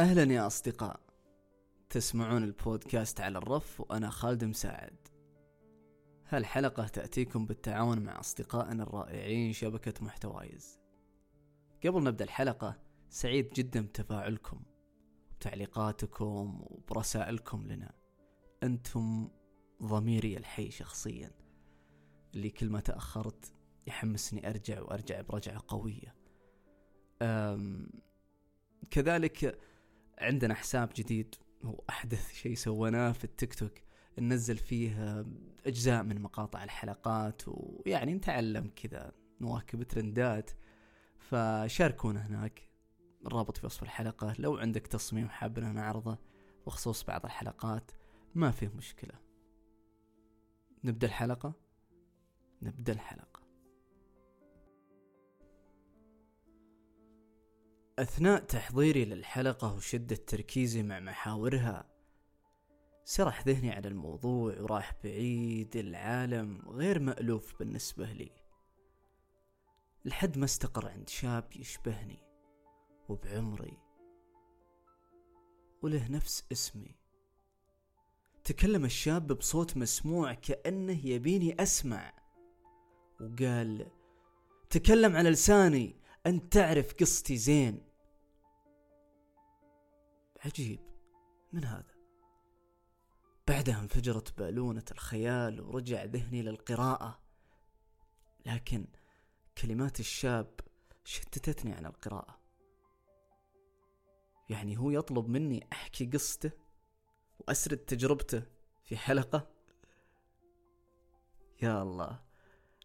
أهلا يا أصدقاء. تسمعون البودكاست على الرف وأنا خالد مساعد. هالحلقة تأتيكم بالتعاون مع أصدقائنا الرائعين شبكة محتوايز. قبل نبدأ الحلقة سعيد جدا بتفاعلكم بتعليقاتكم وبرسائلكم لنا. أنتم ضميري الحي شخصيا اللي كل ما تأخرت يحمسني أرجع وأرجع برجعة قوية. أم كذلك عندنا حساب جديد هو أحدث شيء سويناه في التيك توك ننزل فيه أجزاء من مقاطع الحلقات ويعني نتعلم كذا نواكب ترندات. فشاركونا هناك الرابط في وصف الحلقة. لو عندك تصميم حاب أن نعرضه بخصوص بعض الحلقات ما فيه مشكلة. نبدأ الحلقة؟ نبدأ الحلقة. أثناء تحضيري للحلقة وشدة تركيزي مع محاورها سرح ذهني على الموضوع وراح بعيد العالم غير مألوف بالنسبة لي. لحد ما استقر عند شاب يشبهني وبعمري وله نفس اسمي. تكلم الشاب بصوت مسموع كأنه يبيني أسمع وقال تكلم على لساني أنت تعرف قصتي زين. عجيب. من هذا؟ بعدها انفجرت بالونة الخيال ورجع ذهني للقراءة. لكن كلمات الشاب شتتتني عن القراءة. يعني هو يطلب مني أحكي قصته وأسرد تجربته في حلقة؟ يا الله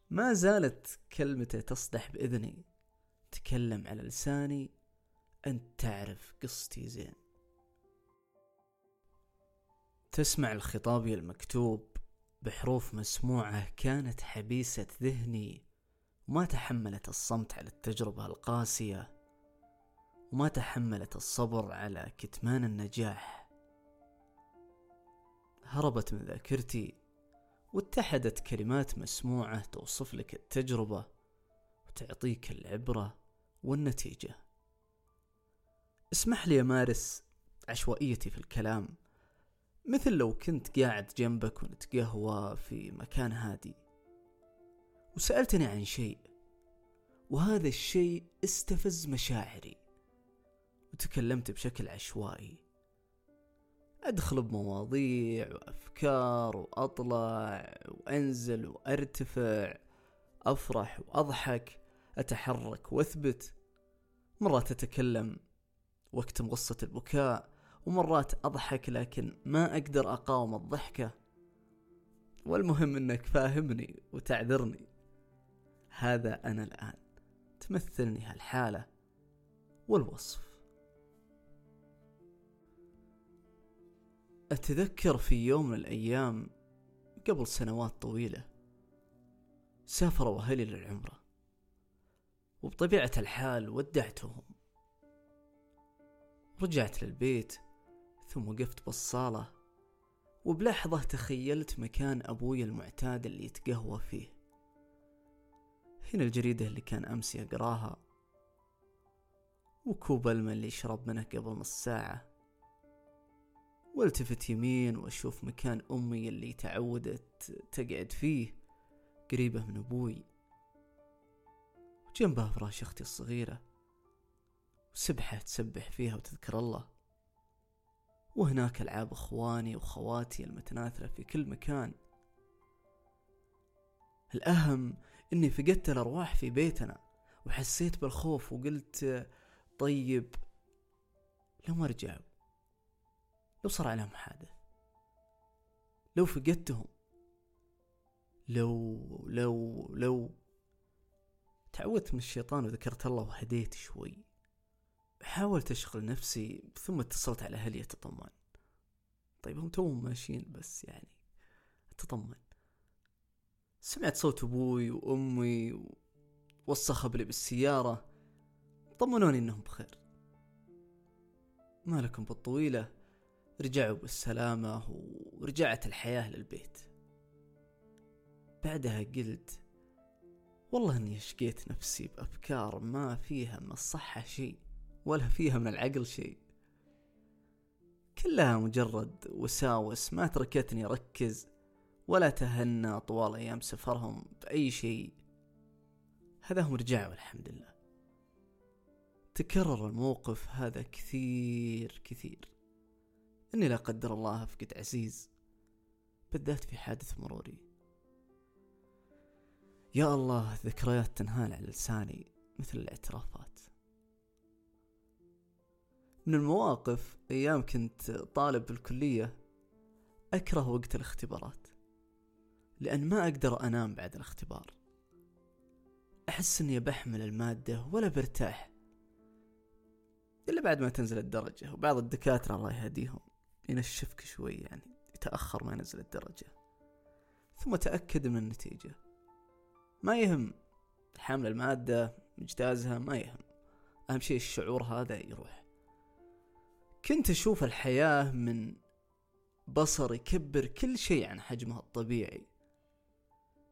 ما زالت كلمته تصدح بإذني. تكلم على لساني أنت تعرف قصتي زين. تسمع الخطاب المكتوب بحروف مسموعة كانت حبيسة ذهني وما تحملت الصمت على التجربة القاسية وما تحملت الصبر على كتمان النجاح. هربت من ذاكرتي واتحدت كلمات مسموعة توصف لك التجربة وتعطيك العبرة والنتيجة. اسمح لي أمارس عشوائيتي في الكلام. مثل لو كنت قاعد جنبك ونتقهوى في مكان هادي. وسألتني عن شيء وهذا الشيء استفز مشاعري. وتكلمت بشكل عشوائي. أدخل بمواضيع وأفكار وأطلع وأنزل وأرتفع أفرح وأضحك أتحرك وأثبت. مرات أتكلم واكتم غصة البكاء ومرات أضحك لكن ما أقدر أقاوم الضحكة. والمهم أنك فاهمني وتعذرني. هذا أنا الآن. تمثلني هالحالة والوصف. أتذكر في يوم من الأيام قبل سنوات طويلة سافروا أهلي للعمرة. وبطبيعة الحال ودعتهم. رجعت للبيت ثم وقفت بالصالة وبلحظة تخيلت مكان أبوي المعتاد اللي يتقهوى فيه. هنا الجريدة اللي كان أمس يقراها وكوب الماء اللي يشرب منه قبل نص ساعة. والتفت يمين وأشوف مكان أمي اللي تعودت تقعد فيه قريبة من أبوي. وجنبها فراش أختي الصغيرة وسبحة تسبح فيها وتذكر الله. وهناك ألعاب إخواني وخواتي المتناثرة في كل مكان. الأهم إني فقدت الأرواح في بيتنا وحسيت بالخوف وقلت طيب لو ما رجعوا لو صار عليهم حادث لو فقدتهم لو لو لو تعودت من الشيطان وذكرت الله وهديت شوي. حاولت أشغل نفسي ثم اتصلت على أهلي أتطمن. طيب هم توهم ماشيين بس يعني أتطمن. سمعت صوت أبوي وأمي والصخب اللي بالسيارة. طمنوني إنهم بخير. ما لكم بالطويلة. رجعوا بالسلامة ورجعت الحياة للبيت. بعدها قلت والله إني شقيت نفسي بأفكار ما فيها من الصحة شيء. ولا فيها من العقل شيء. كلها مجرد وساوس ما تركتني أركز ولا تهنى طوال أيام سفرهم بأي شيء. هذا هم رجعوا الحمد لله. تكرر الموقف هذا كثير كثير. إني لا قدر الله أفقد عزيز. بالذات في حادث مروري. يا الله ذكريات تنهال على لساني مثل الاعترافات. من المواقف أيام كنت طالب بالكلية أكره وقت الاختبارات لأن ما أقدر أنام بعد الاختبار. أحس إني بحمل المادة ولا برتاح إلا بعد ما تنزل الدرجة وبعض الدكاترة الله يهديهم ينشفك شوي يعني يتأخر ما ينزل الدرجة ثم تأكد من النتيجة. ما يهم حامل المادة مجتازها ما يهم. أهم شيء الشعور هذا يروح. كنت أشوف الحياة من بصر يكبر كل شيء عن حجمها الطبيعي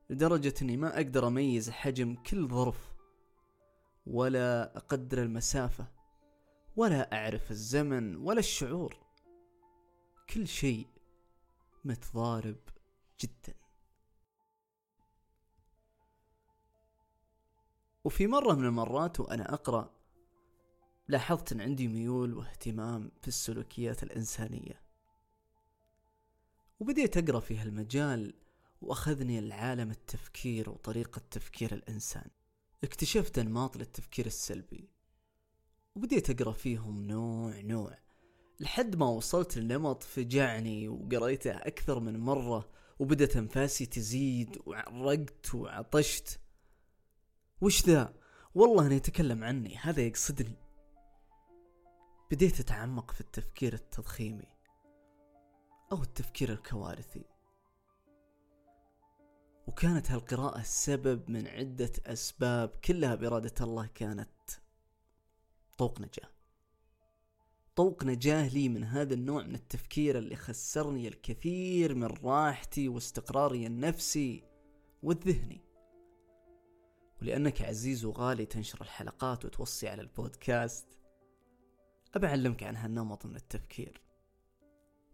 لدرجة إني ما أقدر أميز حجم كل ظرف ولا أقدر المسافة ولا أعرف الزمن ولا الشعور. كل شيء متضارب جدا. وفي مرة من المرات وأنا أقرأ لاحظت أن عندي ميول واهتمام في السلوكيات الإنسانية. وبديت أقرأ في هالمجال وأخذني العالم التفكير وطريقة تفكير الإنسان. اكتشفت أنماط للتفكير السلبي. وبديت أقرأ فيهم نوع نوع لحد ما وصلت لنمط فجعني وقريته أكثر من مرة وبدت أنفاسي تزيد وعرقت وعطشت. وش ذا؟ والله أنا يتكلم عني هذا يقصدني. بديت أتعمق في التفكير التضخيمي أو التفكير الكوارثي. وكانت هالقراءة السبب من عدة أسباب كلها بإرادة الله كانت طوق نجاة. طوق نجاة لي من هذا النوع من التفكير اللي خسرني الكثير من راحتي واستقراري النفسي والذهني. ولأنك عزيز وغالي تنشر الحلقات وتوصي على البودكاست. أبى أعلمك عن هالنمط من التفكير.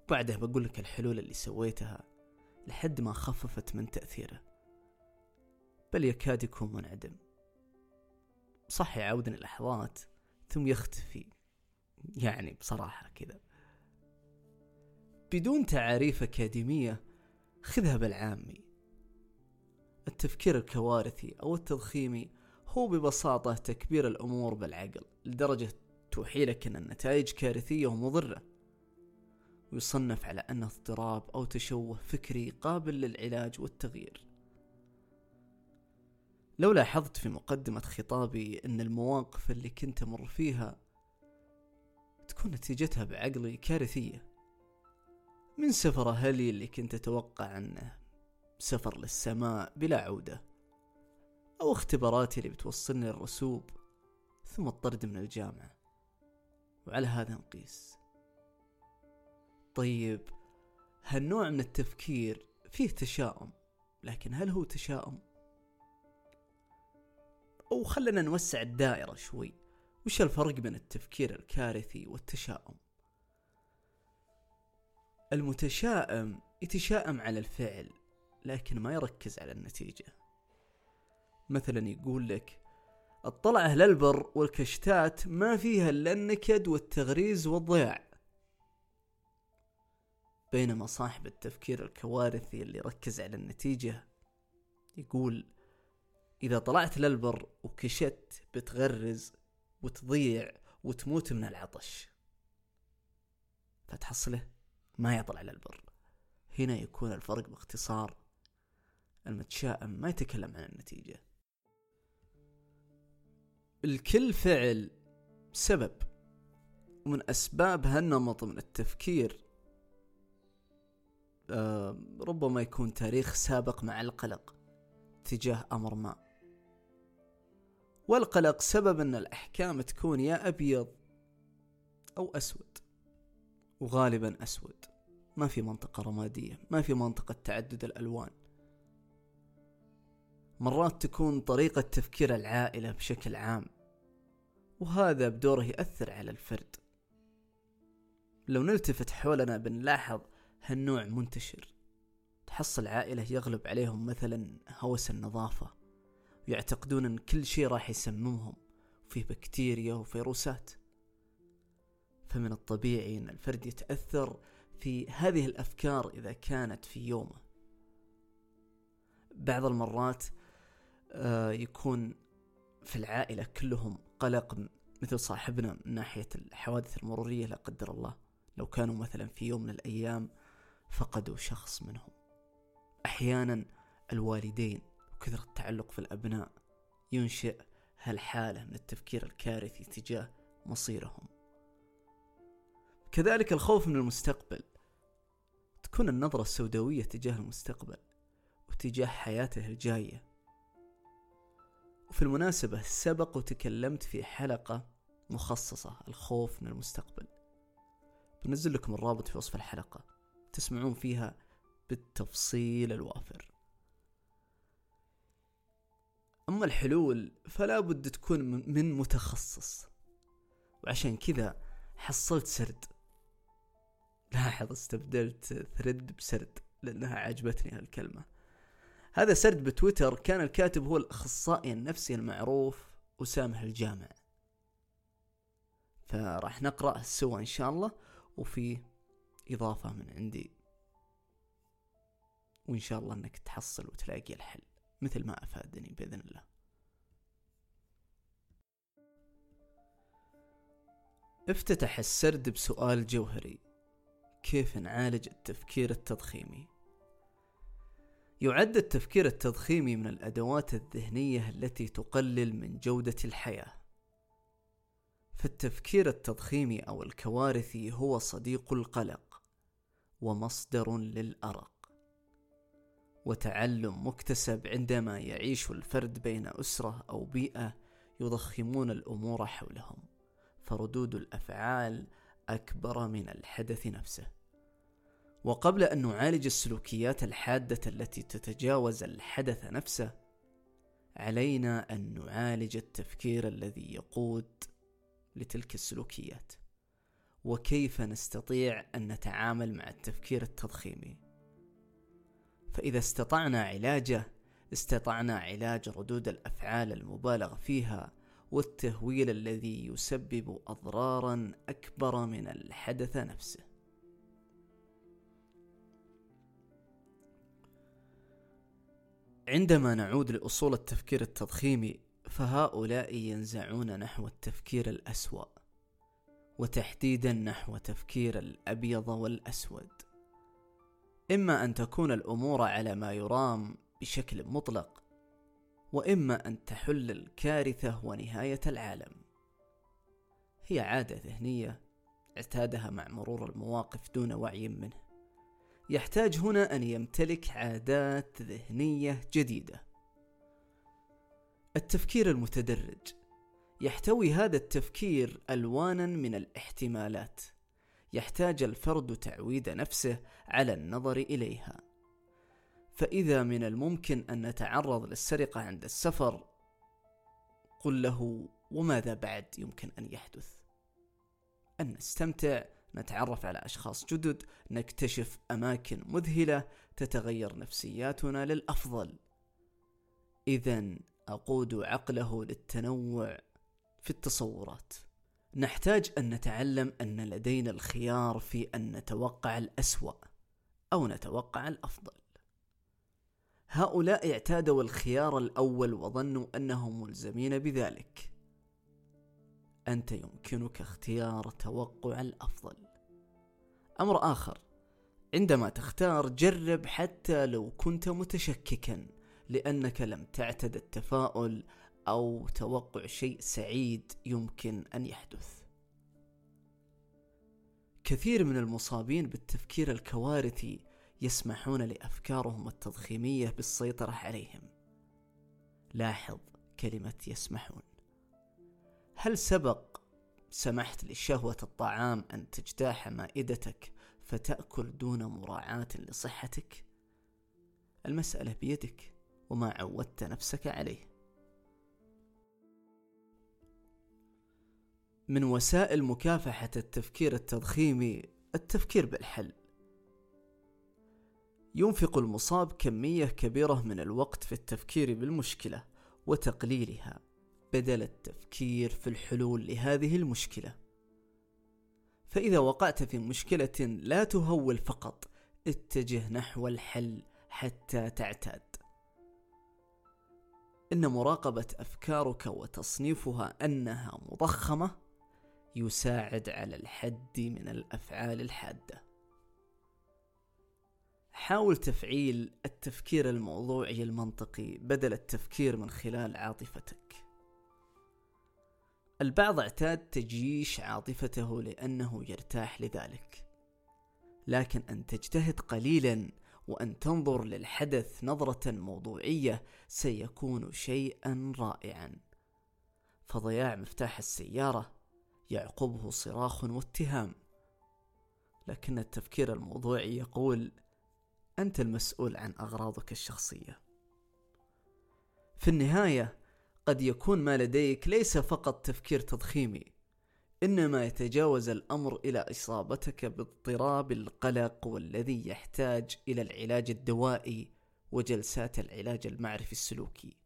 وبعدها بقول لك الحلول اللي سويتها لحد ما خففت من تأثيره. بل يكاد يكون منعدم. صح يعودني لحظات ثم يختفي. يعني بصراحة كذا. بدون تعاريف أكاديمية خذها بالعامي. التفكير الكوارثي أو التضخيمي هو ببساطة تكبير الأمور بالعقل لدرجة توحي لك أن النتائج كارثية ومضرة. ويصنف على أنه اضطراب أو تشوه فكري قابل للعلاج والتغيير. لو لاحظت في مقدمة خطابي أن المواقف اللي كنت أمر فيها تكون نتيجتها بعقلي كارثية. من سفر أهلي اللي كنت أتوقع عنه سفر للسماء بلا عودة أو اختباراتي اللي بتوصلني للرسوب ثم الطرد من الجامعة. وعلى هذا نقيس. طيب هالنوع من التفكير فيه تشاؤم؟ لكن هل هو تشاؤم؟ أو خلنا نوسع الدائرة شوي. وش الفرق بين التفكير الكارثي والتشاؤم؟ المتشائم يتشائم على الفعل لكن ما يركز على النتيجة. مثلا يقول لك الطلعة أهل البر والكشتات ما فيها إلا النكد والتغريز والضياع. بينما صاحب التفكير الكوارثي اللي يركز على النتيجة يقول إذا طلعت للبر وكشت بتغرز وتضيع وتموت من العطش فتحصله ما يطلع للبر هنا يكون الفرق باختصار. المتشائم ما يتكلم عن النتيجة. الكل فعل سبب. ومن أسباب هالنمط من التفكير آه ربما يكون تاريخ سابق مع القلق تجاه أمر ما. والقلق سبب أن الأحكام تكون يا أبيض أو أسود وغالبا أسود. ما في منطقة رمادية ما في منطقة تعدد الألوان. مرات تكون طريقة تفكير العائلة بشكل عام وهذا بدوره يأثر على الفرد. لو نلتفت حولنا بنلاحظ هالنوع منتشر. تحصل عائلة يغلب عليهم مثلا هوس النظافة ويعتقدون إن كل شيء راح يسممهم وفيه بكتيريا وفيروسات فمن الطبيعي إن الفرد يتأثر في هذه الأفكار إذا كانت في يومه. بعض المرات يكون في العائلة كلهم قلق مثل صاحبنا من ناحية الحوادث المرورية لا قدر الله. لو كانوا مثلا في يوم من الأيام فقدوا شخص منهم. أحيانا الوالدين وكثرة التعلق في الأبناء ينشئ هالحالة من التفكير الكارثي تجاه مصيرهم. كذلك الخوف من المستقبل. تكون النظرة السوداوية تجاه المستقبل وتجاه حياته الجاية. وفي المناسبة سبق وتكلمت في حلقة مخصصة الخوف من المستقبل. بنزل لكم الرابط في وصف الحلقة تسمعون فيها بالتفصيل الوافر. أما الحلول فلا بد تكون من متخصص. وعشان كذا حصلت سرد. لاحظ استبدلت ثريد بسرد لأنها عجبتني هالكلمة. هذا سرد بتويتر كان الكاتب هو الأخصائي النفسي المعروف أسامة الجامع. فراح نقرأ سوا إن شاء الله وفي إضافة من عندي. وإن شاء الله أنك تحصل وتلاقي الحل مثل ما أفادني بإذن الله. افتتح السرد بسؤال جوهري كيف نعالج التفكير التضخيمي؟ يعد التفكير التضخيمي من الأدوات الذهنية التي تقلل من جودة الحياة. فالتفكير التضخيمي أو الكوارثي هو صديق القلق ومصدر للأرق. وتعلم مكتسب عندما يعيش الفرد بين أسرة أو بيئة يضخمون الأمور حولهم فردود الأفعال أكبر من الحدث نفسه. وقبل أن نعالج السلوكيات الحادة التي تتجاوز الحدث نفسه علينا أن نعالج التفكير الذي يقود لتلك السلوكيات. وكيف نستطيع أن نتعامل مع التفكير التضخيمي؟ فإذا استطعنا علاجه استطعنا علاج ردود الأفعال المبالغ فيها والتهويل الذي يسبب أضرارا أكبر من الحدث نفسه. عندما نعود لأصول التفكير التضخيمي فهؤلاء ينزعون نحو التفكير الأسوأ وتحديدا نحو تفكير الأبيض والأسود. إما أن تكون الأمور على ما يرام بشكل مطلق وإما أن تحل الكارثة ونهاية العالم. هي عادة ذهنية اعتادها مع مرور المواقف دون وعي منه. يحتاج هنا أن يمتلك عادات ذهنية جديدة. التفكير المتدرج. يحتوي هذا التفكير ألوانا من الاحتمالات. يحتاج الفرد تعويد نفسه على النظر إليها. فإذا من الممكن أن نتعرض للسرقة عند السفر قل له وماذا بعد يمكن أن يحدث؟ أن نستمتع نتعرف على أشخاص جدد نكتشف أماكن مذهلة تتغير نفسياتنا للأفضل. إذا أقود عقله للتنوع في التصورات. نحتاج أن نتعلم أن لدينا الخيار في أن نتوقع الأسوأ أو نتوقع الأفضل. هؤلاء اعتادوا الخيار الأول وظنوا أنهم ملزمين بذلك. أنت يمكنك اختيار توقع الأفضل. أمر آخر، عندما تختار جرب حتى لو كنت متشككا لأنك لم تعتد التفاؤل أو توقع شيء سعيد يمكن أن يحدث. كثير من المصابين بالتفكير الكوارثي يسمحون لأفكارهم التضخيمية بالسيطرة عليهم. لاحظ كلمة يسمحون. هل سبق سمحت لشهوة الطعام أن تجتاح مائدتك فتأكل دون مراعاة لصحتك؟ المسألة بيدك وما عودت نفسك عليه. من وسائل مكافحة التفكير التضخيمي التفكير بالحل ينفق المصاب كمية كبيرة من الوقت في التفكير بالمشكلة وتقليلها بدل التفكير في الحلول لهذه المشكلة فإذا وقعت في مشكلة لا تهول فقط اتجه نحو الحل حتى تعتاد إن مراقبة أفكارك وتصنيفها أنها مضخمة يساعد على الحد من الأفعال الحادة. حاول تفعيل التفكير الموضوعي المنطقي بدل التفكير من خلال عاطفتك. البعض اعتاد تجيش عاطفته لأنه يرتاح لذلك. لكن أن تجتهد قليلا وأن تنظر للحدث نظرة موضوعية سيكون شيئا رائعا. فضياع مفتاح السيارة يعقبه صراخ واتهام. لكن التفكير الموضوعي يقول أنت المسؤول عن أغراضك الشخصية. في النهاية قد يكون ما لديك ليس فقط تفكير تضخيمي إنما يتجاوز الأمر إلى إصابتك باضطراب القلق والذي يحتاج إلى العلاج الدوائي وجلسات العلاج المعرفي السلوكي.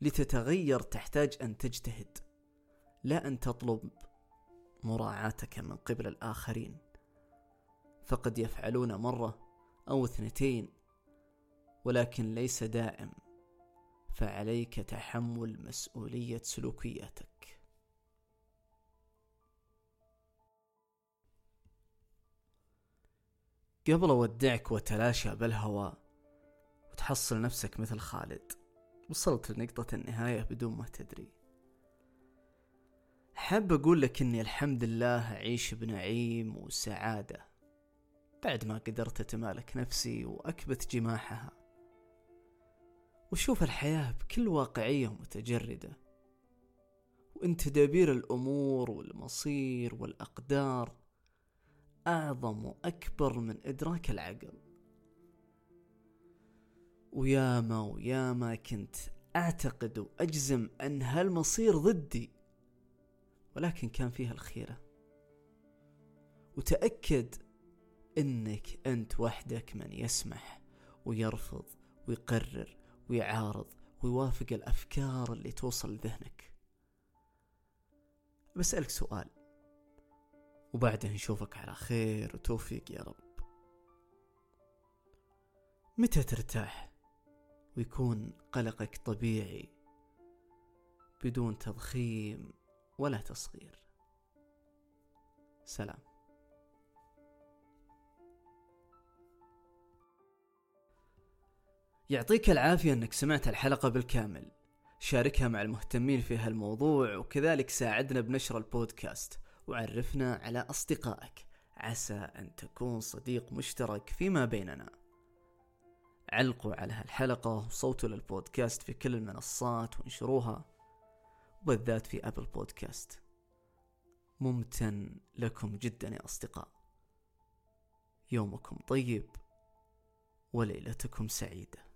لتتغير تحتاج أن تجتهد، لا أن تطلب مراعاتك من قبل الآخرين، فقد يفعلون مرة أو اثنتين، ولكن ليس دائم، فعليك تحمل مسؤولية سلوكياتك. قبل أودعك وتلاشى بالهواء وتحصل نفسك مثل خالد وصلت لنقطة النهاية بدون ما تدري حاب أقول لك إني الحمد لله أعيش بنعيم وسعادة بعد ما قدرت أتمالك نفسي وأكبت جماحها وشوف الحياة بكل واقعية متجردة. وإن تدابير الأمور والمصير والأقدار أعظم وأكبر من إدراك العقل. وياما وياما كنت أعتقد وأجزم أن هالمصير ضدي ولكن كان فيها الخيرة. وتأكد أنك أنت وحدك من يسمح ويرفض ويقرر ويعارض ويوافق الأفكار اللي توصل لذهنك. بسألك سؤال. وبعدها نشوفك على خير وتوفيق يا رب. متى ترتاح ويكون قلقك طبيعي بدون تضخيم ولا تصغير؟ سلام. يعطيك العافية إنك سمعت الحلقة بالكامل. شاركها مع المهتمين في هالموضوع وكذلك ساعدنا بنشر البودكاست. وعرفنا على أصدقائك. عسى أن تكون صديق مشترك فيما بيننا. علقوا على هالحلقة وصوتوا للبودكاست في كل المنصات وانشروها وبالذات في أبل بودكاست ممتن لكم جدا يا أصدقاء. يومكم طيب وليلتكم سعيدة.